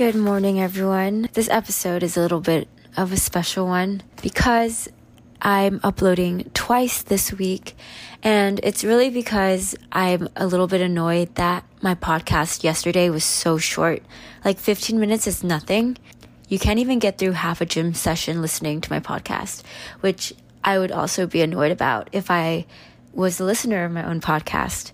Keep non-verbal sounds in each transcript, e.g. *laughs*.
Good morning, everyone. This episode is a little bit of a special one because I'm uploading twice this week, and it's really because I'm a little bit annoyed that my podcast yesterday was so short. Like 15 minutes is nothing. You can't even get through half a gym session listening to my podcast, which I would also be annoyed about if I was a listener of my own podcast.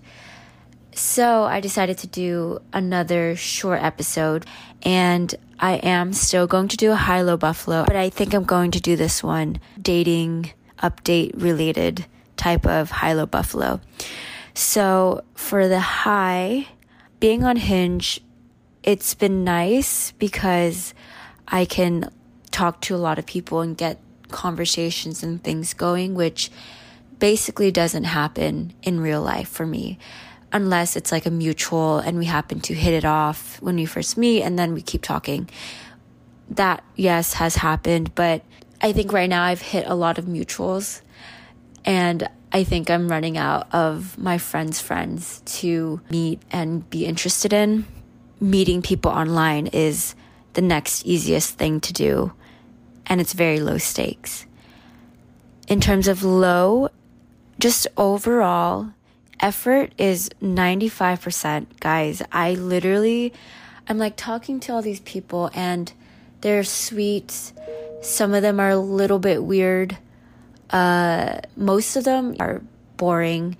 So I decided to do another short episode, and I am still going to do a high low buffalo, but I think I'm going to do this one dating update related type of high low buffalo. So for the high, being on Hinge, it's been nice because I can talk to a lot of people and get conversations and things going, which basically doesn't happen in real life for me unless it's like a mutual and we happen to hit it off when we first meet and then we keep talking. That, yes, has happened, but I think right now I've hit a lot of mutuals and I think I'm running out of my friends' friends to meet and be interested in. Meeting people online is the next easiest thing to do, and it's very low stakes. In terms of low, just overall, effort is 95%. Guys, I literally, I'm like talking to all these people and they're sweet. Some of them are a little bit weird. Uh, most of them are boring,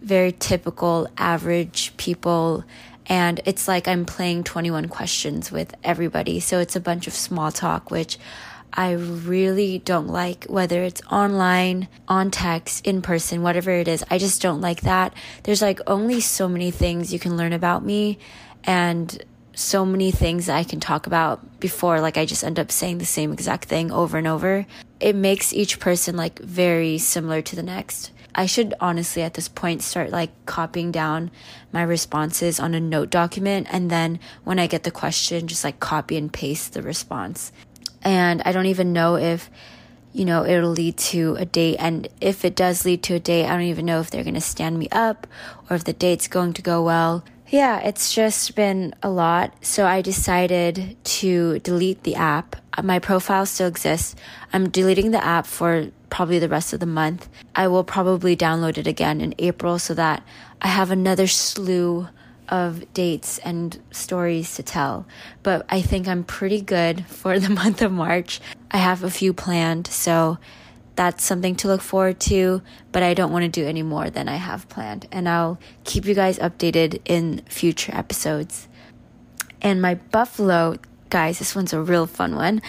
very typical, average people. And it's like I'm playing 21 questions with everybody. So it's a bunch of small talk, which I really don't like, whether it's online, on text, in person, whatever it is. I just don't like that. There's like only so many things you can learn about me and so many things I can talk about before like I just end up saying the same exact thing over and over. It makes each person like very similar to the next. I should honestly at this point start like copying down my responses on a note document and then when I get the question just like copy and paste the response and I don't even know if you know it'll lead to a date and if it does lead to a date I don't even know if they're going to stand me up or if the date's going to go well. Yeah, it's just been a lot. So I decided to delete the app. My profile still exists. I'm deleting the app for probably the rest of the month. I will probably download it again in April so that I have another slew of dates and stories to tell, but I think I'm pretty good for the *laughs* month of March. I have a few planned, so that's something to look forward to, but I don't want to do any more than I have planned. And I'll keep you guys updated in future episodes. And my buffalo, guys, this one's a real fun one.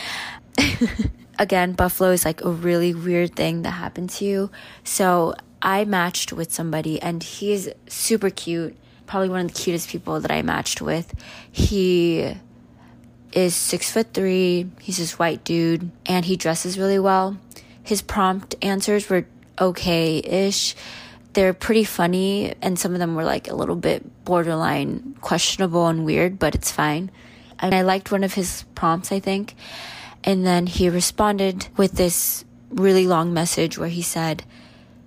*laughs* Again, buffalo is like a really weird thing that happened to you. So I matched with somebody and he's super cute probably one of the cutest people that I matched with. He is six foot three. He's this white dude and he dresses really well. His prompt answers were okay ish. They're pretty funny and some of them were like a little bit borderline questionable and weird, but it's fine. And I liked one of his prompts, I think. And then he responded with this really long message where he said,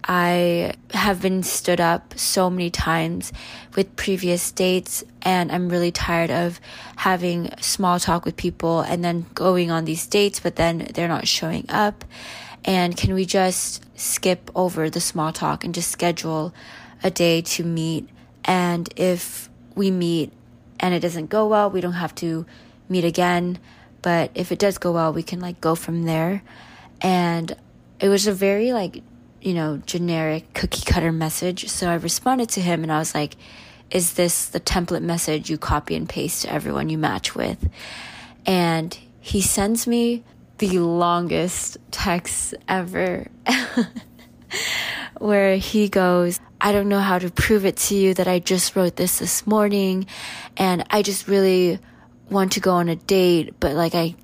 I have been stood up so many times with previous dates, and I'm really tired of having small talk with people and then going on these dates, but then they're not showing up. And can we just skip over the small talk and just schedule a day to meet? And if we meet and it doesn't go well, we don't have to meet again. But if it does go well, we can like go from there. And it was a very like you know, generic cookie cutter message. So I responded to him and I was like, is this the template message you copy and paste to everyone you match with? And he sends me the longest text ever *laughs* where he goes, I don't know how to prove it to you that I just wrote this this morning and I just really want to go on a date, but like I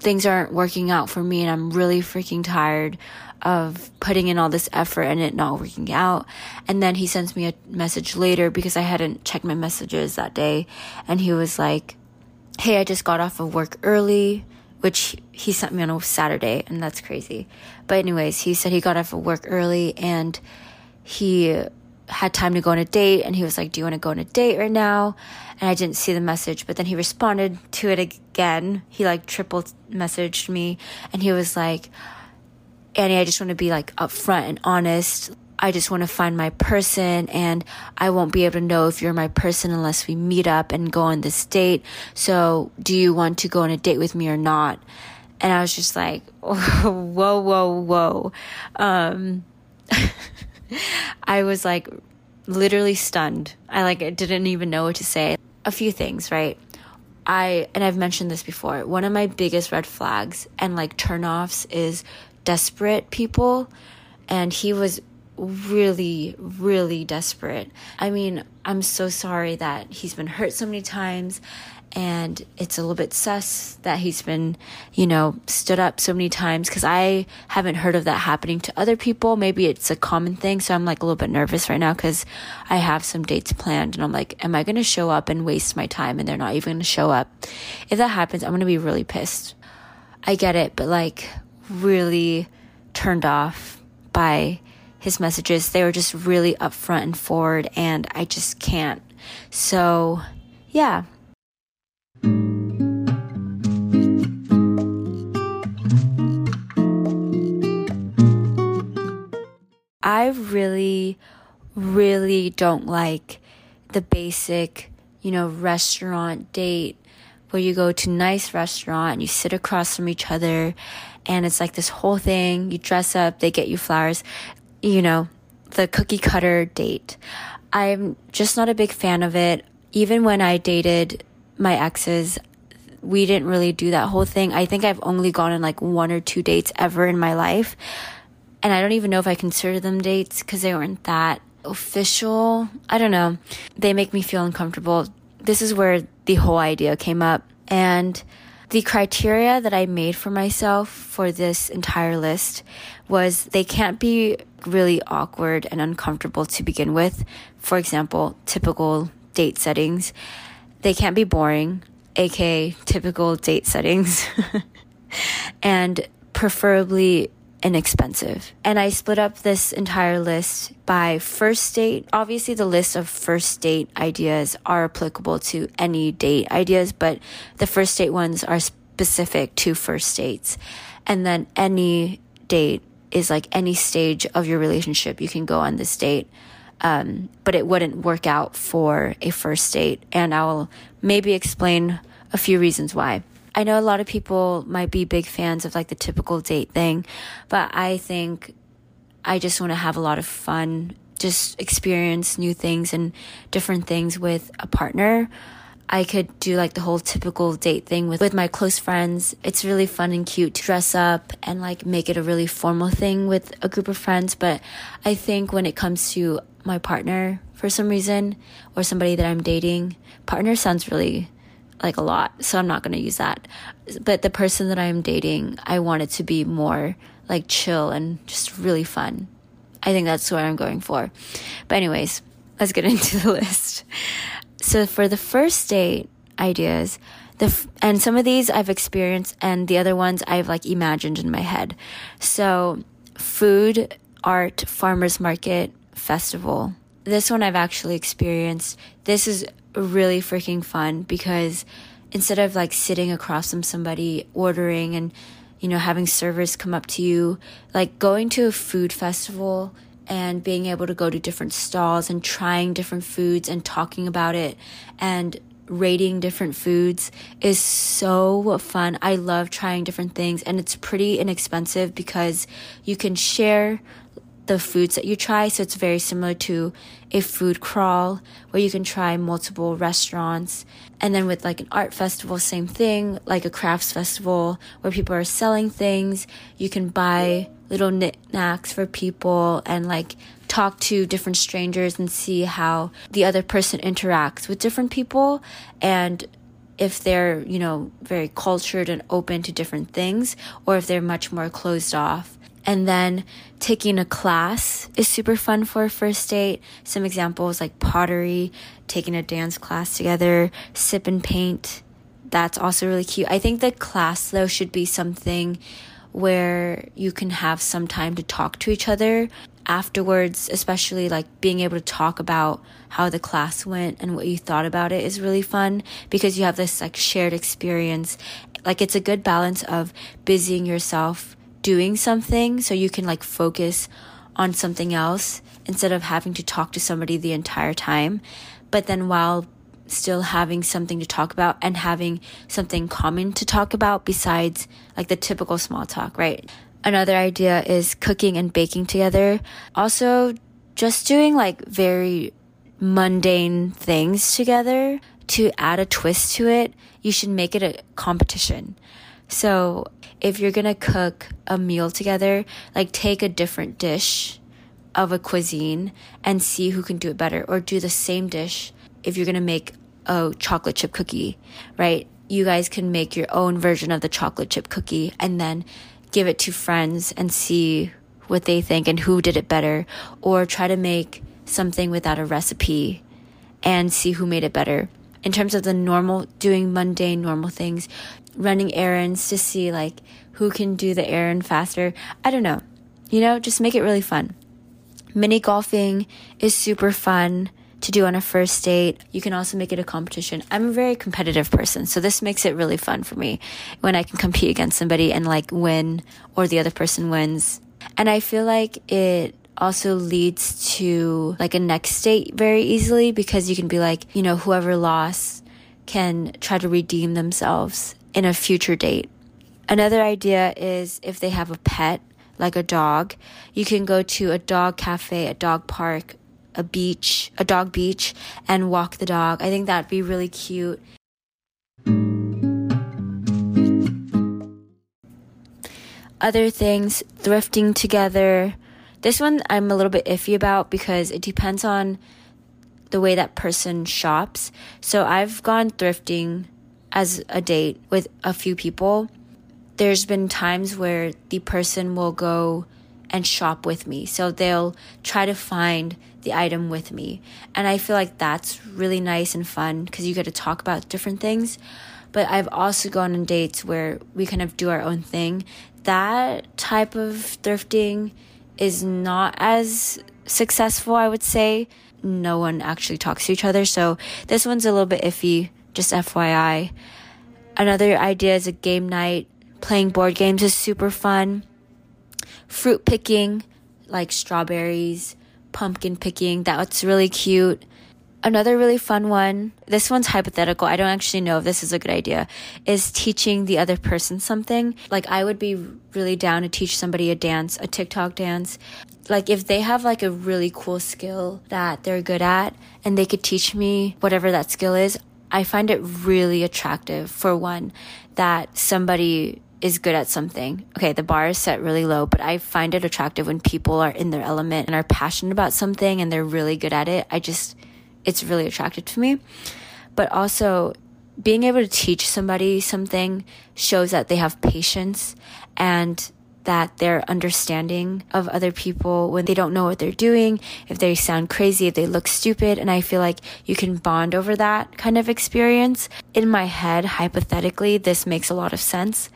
things aren't working out for me and I'm really freaking tired of putting in all this effort and it not working out. And then he sends me a message later because I hadn't checked my messages that day. And he was like, Hey, I just got off of work early, which he sent me on a Saturday. And that's crazy. But anyways, he said he got off of work early and he had time to go on a date and he was like, Do you want to go on a date right now? And I didn't see the message, but then he responded to it again. He like triple messaged me and he was like, Annie, I just want to be like upfront and honest. I just want to find my person and I won't be able to know if you're my person unless we meet up and go on this date. So do you want to go on a date with me or not? And I was just like, *laughs* whoa, whoa, whoa. Um, *laughs* *laughs* I was like literally stunned. I like didn't even know what to say. A few things, right? I and I've mentioned this before. One of my biggest red flags and like turnoffs is desperate people and he was really, really desperate. I mean, I'm so sorry that he's been hurt so many times and it's a little bit sus that he's been, you know, stood up so many times because I haven't heard of that happening to other people. Maybe it's a common thing. So I'm like a little bit nervous right now because I have some dates planned and I'm like, am I going to show up and waste my time and they're not even going to show up? If that happens, I'm going to be really pissed. I get it, but like really turned off by his messages. They were just really upfront and forward, and I just can't. So, yeah. Really, really don't like the basic, you know, restaurant date where you go to nice restaurant and you sit across from each other and it's like this whole thing. You dress up, they get you flowers you know, the cookie cutter date. I'm just not a big fan of it. Even when I dated my exes, we didn't really do that whole thing. I think I've only gone on like one or two dates ever in my life. And I don't even know if I consider them dates because they weren't that official. I don't know. They make me feel uncomfortable. This is where the whole idea came up. And the criteria that I made for myself for this entire list was they can't be really awkward and uncomfortable to begin with. For example, typical date settings. They can't be boring, aka typical date settings. *laughs* and preferably inexpensive. And I split up this entire list by first date. Obviously, the list of first date ideas are applicable to any date ideas, but the first date ones are specific to first dates. And then any date is like any stage of your relationship. You can go on this date. Um, but it wouldn't work out for a first date. And I'll maybe explain a few reasons why. I know a lot of people might be big fans of like the typical date thing, but I think I just want to have a lot of fun, just experience new things and different things with a partner. I could do like the whole typical date thing with, with my close friends. It's really fun and cute to dress up and like make it a really formal thing with a group of friends. But I think when it comes to my partner, for some reason, or somebody that I'm dating, partner sounds really like a lot. So I'm not going to use that. But the person that I'm dating, I want it to be more like chill and just really fun. I think that's what I'm going for. But anyways, let's get *laughs* into the list. So for the first date ideas, the f- and some of these I've experienced and the other ones I've like imagined in my head. So food, art, farmers market, festival. This one I've actually experienced. This is really freaking fun because instead of like sitting across from somebody ordering and you know having servers come up to you, like going to a food festival and being able to go to different stalls and trying different foods and talking about it and rating different foods is so fun. I love trying different things and it's pretty inexpensive because you can share the foods that you try. So it's very similar to a food crawl where you can try multiple restaurants. And then with like an art festival, same thing, like a crafts festival where people are selling things. You can buy little knickknacks for people and like talk to different strangers and see how the other person interacts with different people and if they're, you know, very cultured and open to different things or if they're much more closed off. And then taking a class is super fun for a first date. Some examples like pottery, taking a dance class together, sip and paint. That's also really cute. I think the class though should be something where you can have some time to talk to each other. afterwards, especially like being able to talk about how the class went and what you thought about it is really fun because you have this like shared experience. Like it's a good balance of busying yourself doing something so you can like focus on something else instead of having to talk to somebody the entire time. But then while still having something to talk about and having something common to talk about besides like the typical small talk, right? Another idea is cooking and baking together. Also, just doing like very mundane things together to add a twist to it. You should make it a competition. So, if you're gonna cook a meal together, like take a different dish of a cuisine and see who can do it better, or do the same dish if you're gonna make a chocolate chip cookie, right? You guys can make your own version of the chocolate chip cookie and then give it to friends and see what they think and who did it better, or try to make something without a recipe and see who made it better. In terms of the normal, doing mundane, normal things, running errands to see like who can do the errand faster. I don't know. You know, just make it really fun. Mini golfing is super fun to do on a first date. You can also make it a competition. I'm a very competitive person, so this makes it really fun for me when I can compete against somebody and like win or the other person wins. And I feel like it also leads to like a next date very easily because you can be like, you know, whoever lost can try to redeem themselves in a future date. Another idea is if they have a pet, like a dog, you can go to a dog cafe, a dog park, a beach, a dog beach, and walk the dog. I think that'd be really cute. Other things, thrifting together. This one I'm a little bit iffy about because it depends on the way that person shops. So I've gone thrifting as a date with a few people. There's been times where the person will go and shop with me. So they'll try to find the item with me. And I feel like that's really nice and fun because you get to talk about different things. But I've also gone on dates where we kind of do our own thing. That type of thrifting is not as successful, I would say. No one actually talks to each other. So this one's a little bit iffy, just FYI. Another idea is a game night. Playing board games is super fun. Fruit picking, like strawberries, pumpkin picking. That's really cute. Another really fun one, this one's hypothetical. I don't actually know if this is a good idea, is teaching the other person something. Like, I would be really down to teach somebody a dance, a TikTok dance. Like, if they have like a really cool skill that they're good at and they could teach me whatever that skill is, I find it really attractive for one that somebody is good at something. Okay, the bar is set really low, but I find it attractive when people are in their element and are passionate about something and they're really good at it. I just, it's really attractive to me. But also, being able to teach somebody something shows that they have patience and that they're understanding of other people when they don't know what they're doing, if they sound crazy, if they look stupid. And I feel like you can bond over that kind of experience. In my head, hypothetically, this makes a lot of sense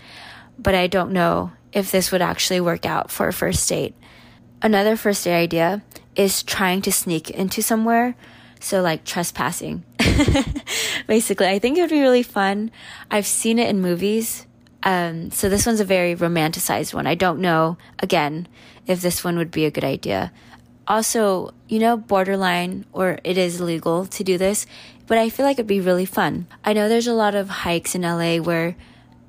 but I don't know if this would actually work out for a first date. Another first date idea is trying to sneak into somewhere. So, like trespassing. *laughs* Basically, I think it would be really fun. I've seen it in movies. Um, so, this one's a very romanticized one. I don't know, again, if this one would be a good idea. Also, you know, borderline, or it is legal to do this, but I feel like it'd be really fun. I know there's a lot of hikes in LA where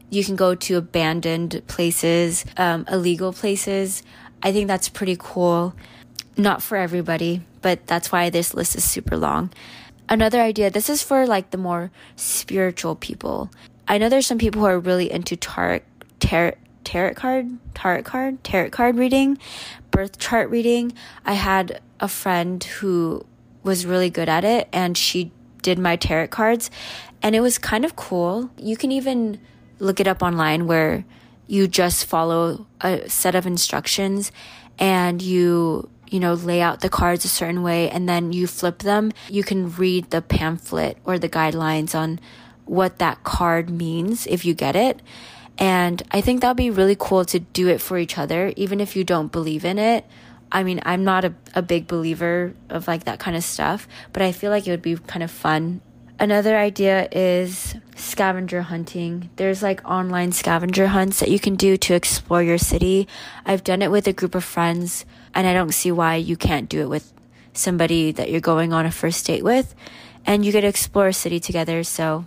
you can go to abandoned places, um, illegal places. I think that's pretty cool. Not for everybody, but that's why this list is super long. Another idea, this is for like the more spiritual people. I know there's some people who are really into tarot, tarot, tarot card, tarot card, tarot card reading, birth chart reading. I had a friend who was really good at it and she did my tarot cards and it was kind of cool. You can even look it up online where you just follow a set of instructions and you you know lay out the cards a certain way and then you flip them you can read the pamphlet or the guidelines on what that card means if you get it and i think that'd be really cool to do it for each other even if you don't believe in it I mean, I'm not a, a big believer of like that kind of stuff, but I feel like it would be kind of fun. Another idea is scavenger hunting. There's like online scavenger hunts that you can do to explore your city. I've done it with a group of friends, and I don't see why you can't do it with somebody that you're going on a first date with. And you get to explore a city together. So,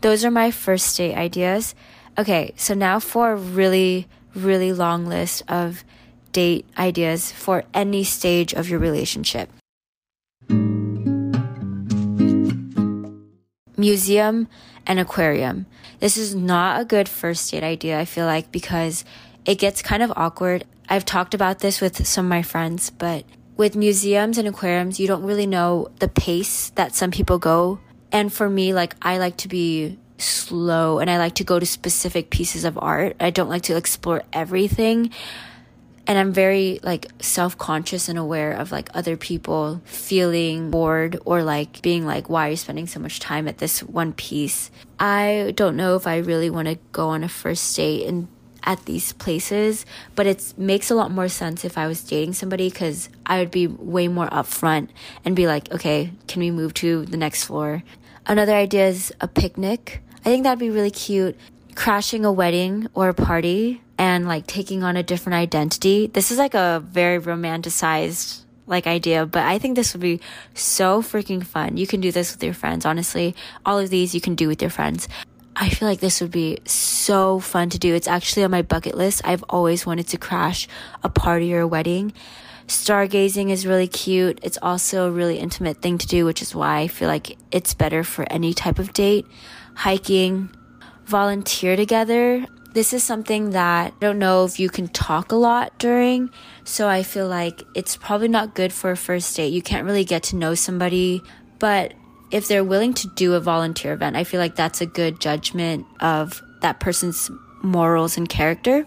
those are my first date ideas. Okay, so now for a really, really long list of date ideas for any stage of your relationship. Museum and aquarium. This is not a good first date idea, I feel like, because it gets kind of awkward. I've talked about this with some of my friends, but with museums and aquariums, you don't really know the pace that some people go. And for me, like, I like to be slow and I like to go to specific pieces of art. I don't like to explore everything. And I'm very like self-conscious and aware of like other people feeling bored or like being like why are you spending so much time at this one piece? I don't know if I really want to go on a first date and at these places but it makes a lot more sense if I was dating somebody cuz I would be way more upfront and be like okay can we move to the next floor another idea is a picnic I think that'd be really cute crashing a wedding or a party and like taking on a different identity. This is like a very romanticized like idea, but I think this would be so freaking fun. You can do this with your friends, honestly. All of these you can do with your friends. I feel like this would be so fun to do. It's actually on my bucket list. I've always wanted to crash a party or a wedding. Stargazing is really cute. It's also a really intimate thing to do, which is why I feel like it's better for any type of date. Hiking, volunteer together this is something that I don't know if you can talk a lot during. So I feel like it's probably not good for a first date. You can't really get to know somebody. But if they're willing to do a volunteer event, I feel like that's a good judgment of that person's morals and character.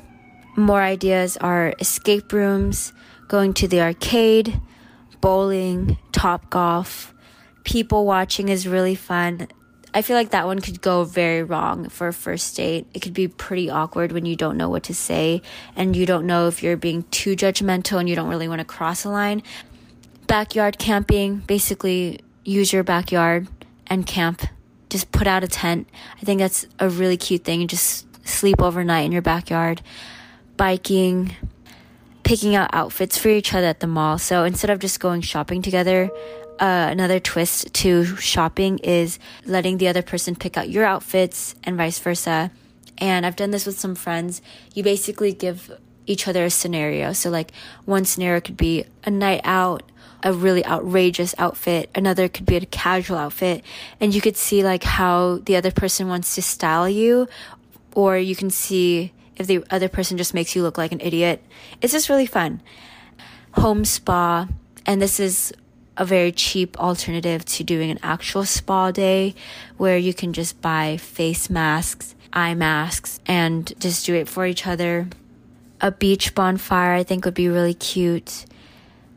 More ideas are escape rooms, going to the arcade, bowling, top golf. People watching is really fun. I feel like that one could go very wrong for a first date. It could be pretty awkward when you don't know what to say and you don't know if you're being too judgmental and you don't really want to cross a line. Backyard camping, basically use your backyard and camp. Just put out a tent. I think that's a really cute thing. Just sleep overnight in your backyard. Biking, picking out outfits for each other at the mall. So instead of just going shopping together, uh, another twist to shopping is letting the other person pick out your outfits and vice versa. And I've done this with some friends. You basically give each other a scenario. So, like, one scenario could be a night out, a really outrageous outfit. Another could be a casual outfit. And you could see, like, how the other person wants to style you, or you can see if the other person just makes you look like an idiot. It's just really fun. Home spa. And this is a very cheap alternative to doing an actual spa day where you can just buy face masks, eye masks, and just do it for each other. A beach bonfire, I think, would be really cute.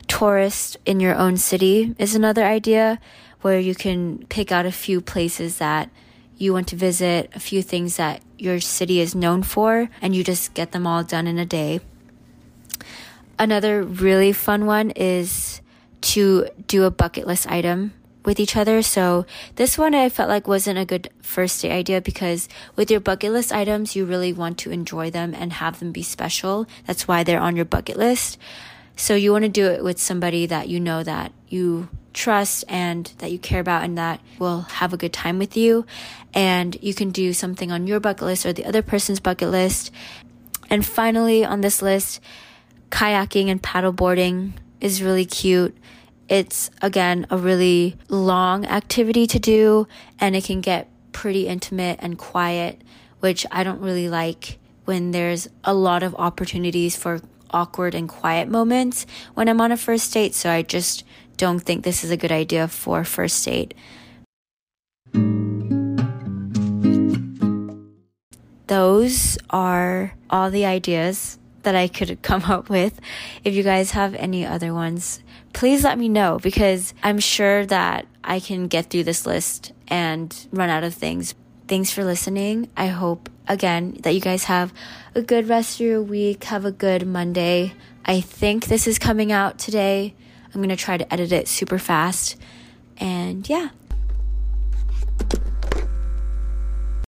Tourist in your own city is another idea where you can pick out a few places that you want to visit, a few things that your city is known for, and you just get them all done in a day. Another really fun one is to do a bucket list item with each other. So this one I felt like wasn't a good first date idea because with your bucket list items, you really want to enjoy them and have them be special. That's why they're on your bucket list. So you want to do it with somebody that you know that you trust and that you care about and that will have a good time with you. And you can do something on your bucket list or the other person's bucket list. And finally on this list, kayaking and paddleboarding is really cute. It's again a really long activity to do and it can get pretty intimate and quiet, which I don't really like when there's a lot of opportunities for awkward and quiet moments when I'm on a first date. So I just don't think this is a good idea for first date. Those are all the ideas that I could come *laughs* up with. If you guys have any other ones, please let me know because I'm sure that I can get through this list and run out of things. Thanks for listening. I hope, again, that you guys have a good rest of your week. Have a good Monday. I think this is coming out today. I'm going to try to edit it super fast. And yeah,